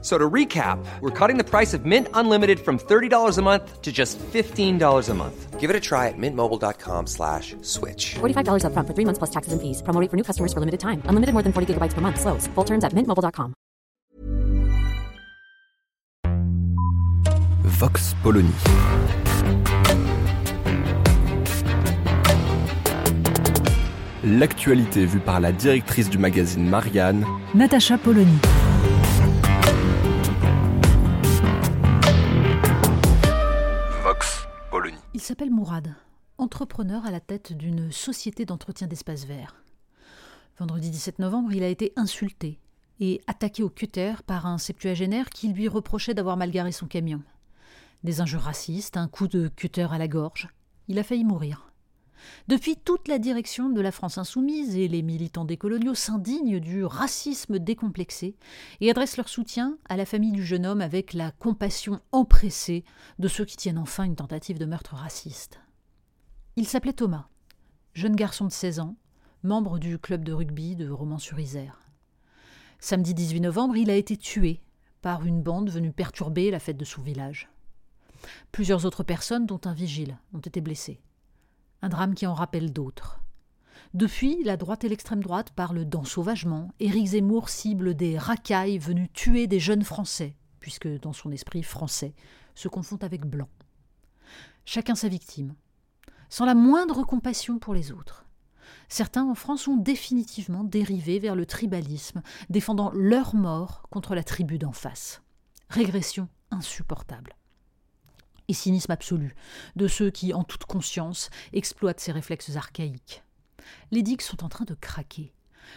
So to recap, we're cutting the price of Mint Unlimited from $30 a month to just $15 a month. Give it a try at mintmobile.com slash switch. $45 upfront for three months plus taxes and fees. Promo rate for new customers for limited time. Unlimited more than 40 gigabytes per month. Slows. Full terms at mintmobile.com. Vox Polony. L'actualité vue par la directrice du magazine Marianne, Natacha Polony. Entrepreneur à la tête d'une société d'entretien d'espaces verts. Vendredi 17 novembre, il a été insulté et attaqué au cutter par un septuagénaire qui lui reprochait d'avoir mal garé son camion. Des injures racistes, un coup de cutter à la gorge. Il a failli mourir. Depuis, toute la direction de la France insoumise et les militants décoloniaux s'indignent du racisme décomplexé et adressent leur soutien à la famille du jeune homme avec la compassion empressée de ceux qui tiennent enfin une tentative de meurtre raciste. Il s'appelait Thomas, jeune garçon de 16 ans, membre du club de rugby de Romans-sur-Isère. Samedi 18 novembre, il a été tué par une bande venue perturber la fête de son village. Plusieurs autres personnes, dont un vigile, ont été blessées. Un drame qui en rappelle d'autres. Depuis, la droite et l'extrême droite parlent d'ensauvagement. Éric Zemmour cible des racailles venus tuer des jeunes Français, puisque dans son esprit français se confond avec blanc. Chacun sa victime, sans la moindre compassion pour les autres. Certains en France ont définitivement dérivé vers le tribalisme, défendant leur mort contre la tribu d'en face. Régression insupportable et cynisme absolu de ceux qui, en toute conscience, exploitent ces réflexes archaïques. Les digues sont en train de craquer.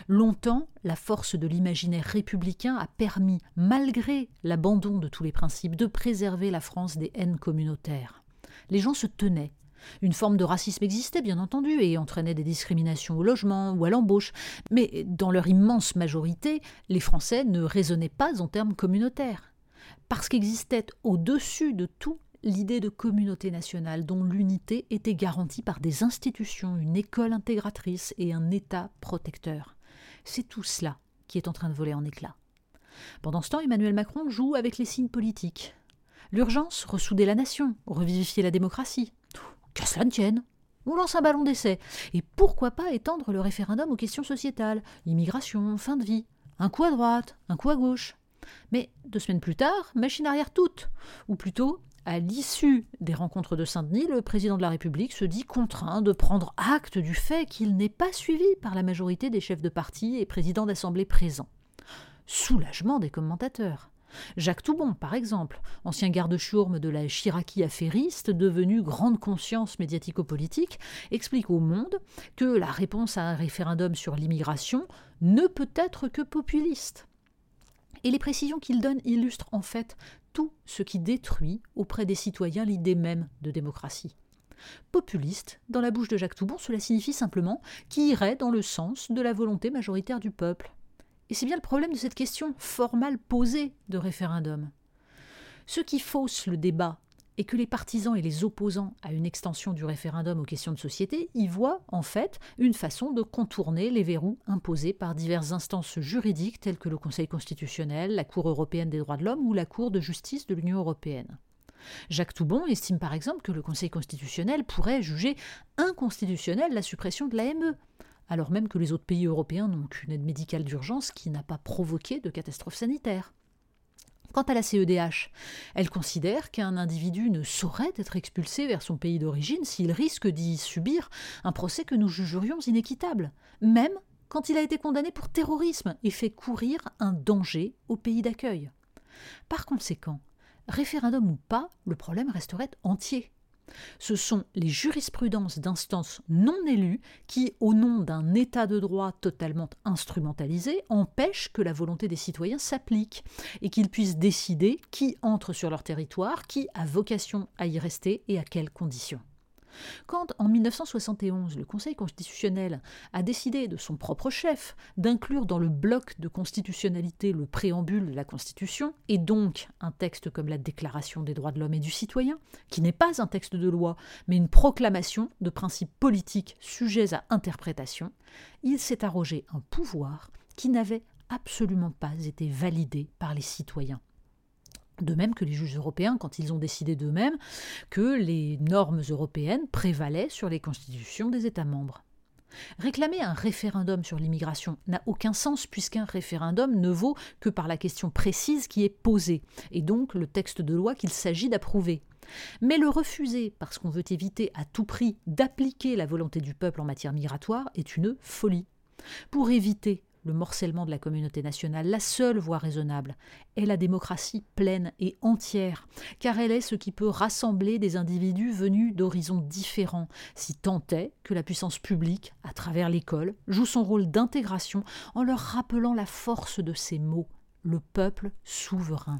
Longtemps, la force de l'imaginaire républicain a permis, malgré l'abandon de tous les principes, de préserver la France des haines communautaires. Les gens se tenaient. Une forme de racisme existait, bien entendu, et entraînait des discriminations au logement ou à l'embauche, mais dans leur immense majorité, les Français ne raisonnaient pas en termes communautaires. Parce qu'existait au-dessus de tout l'idée de communauté nationale dont l'unité était garantie par des institutions, une école intégratrice et un État protecteur. C'est tout cela qui est en train de voler en éclats. Pendant ce temps, Emmanuel Macron joue avec les signes politiques. L'urgence, ressouder la nation, revivifier la démocratie. Qu'à cela ne tienne. On lance un ballon d'essai. Et pourquoi pas étendre le référendum aux questions sociétales Immigration, fin de vie. Un coup à droite, un coup à gauche. Mais deux semaines plus tard, machine arrière toute. Ou plutôt, à l'issue des rencontres de Saint-Denis, le président de la République se dit contraint de prendre acte du fait qu'il n'est pas suivi par la majorité des chefs de parti et présidents d'assemblée présents. Soulagement des commentateurs. Jacques Toubon, par exemple, ancien garde-chourme de la Chiraki affairiste, devenu grande conscience médiatico-politique, explique au Monde que la réponse à un référendum sur l'immigration ne peut être que populiste. Et les précisions qu'il donne illustrent en fait tout ce qui détruit auprès des citoyens l'idée même de démocratie. Populiste, dans la bouche de Jacques Toubon, cela signifie simplement qui irait dans le sens de la volonté majoritaire du peuple. Et c'est bien le problème de cette question formale posée de référendum. Ceux qui faussent le débat et que les partisans et les opposants à une extension du référendum aux questions de société y voient en fait une façon de contourner les verrous imposés par diverses instances juridiques telles que le Conseil constitutionnel, la Cour européenne des droits de l'homme ou la Cour de justice de l'Union européenne. Jacques Toubon estime par exemple que le Conseil constitutionnel pourrait juger inconstitutionnelle la suppression de l'AME, alors même que les autres pays européens n'ont qu'une aide médicale d'urgence qui n'a pas provoqué de catastrophe sanitaire. Quant à la CEDH, elle considère qu'un individu ne saurait être expulsé vers son pays d'origine s'il risque d'y subir un procès que nous jugerions inéquitable, même quand il a été condamné pour terrorisme et fait courir un danger au pays d'accueil. Par conséquent, référendum ou pas, le problème resterait entier. Ce sont les jurisprudences d'instances non élues qui, au nom d'un état de droit totalement instrumentalisé, empêchent que la volonté des citoyens s'applique et qu'ils puissent décider qui entre sur leur territoire, qui a vocation à y rester et à quelles conditions. Quand, en 1971, le Conseil constitutionnel a décidé de son propre chef d'inclure dans le bloc de constitutionnalité le préambule de la Constitution, et donc un texte comme la Déclaration des droits de l'homme et du citoyen, qui n'est pas un texte de loi, mais une proclamation de principes politiques sujets à interprétation, il s'est arrogé un pouvoir qui n'avait absolument pas été validé par les citoyens. De même que les juges européens, quand ils ont décidé d'eux-mêmes que les normes européennes prévalaient sur les constitutions des États membres. Réclamer un référendum sur l'immigration n'a aucun sens puisqu'un référendum ne vaut que par la question précise qui est posée, et donc le texte de loi qu'il s'agit d'approuver. Mais le refuser parce qu'on veut éviter à tout prix d'appliquer la volonté du peuple en matière migratoire est une folie. Pour éviter le morcellement de la communauté nationale, la seule voie raisonnable est la démocratie pleine et entière, car elle est ce qui peut rassembler des individus venus d'horizons différents, si tant est que la puissance publique, à travers l'école, joue son rôle d'intégration en leur rappelant la force de ces mots, le peuple souverain.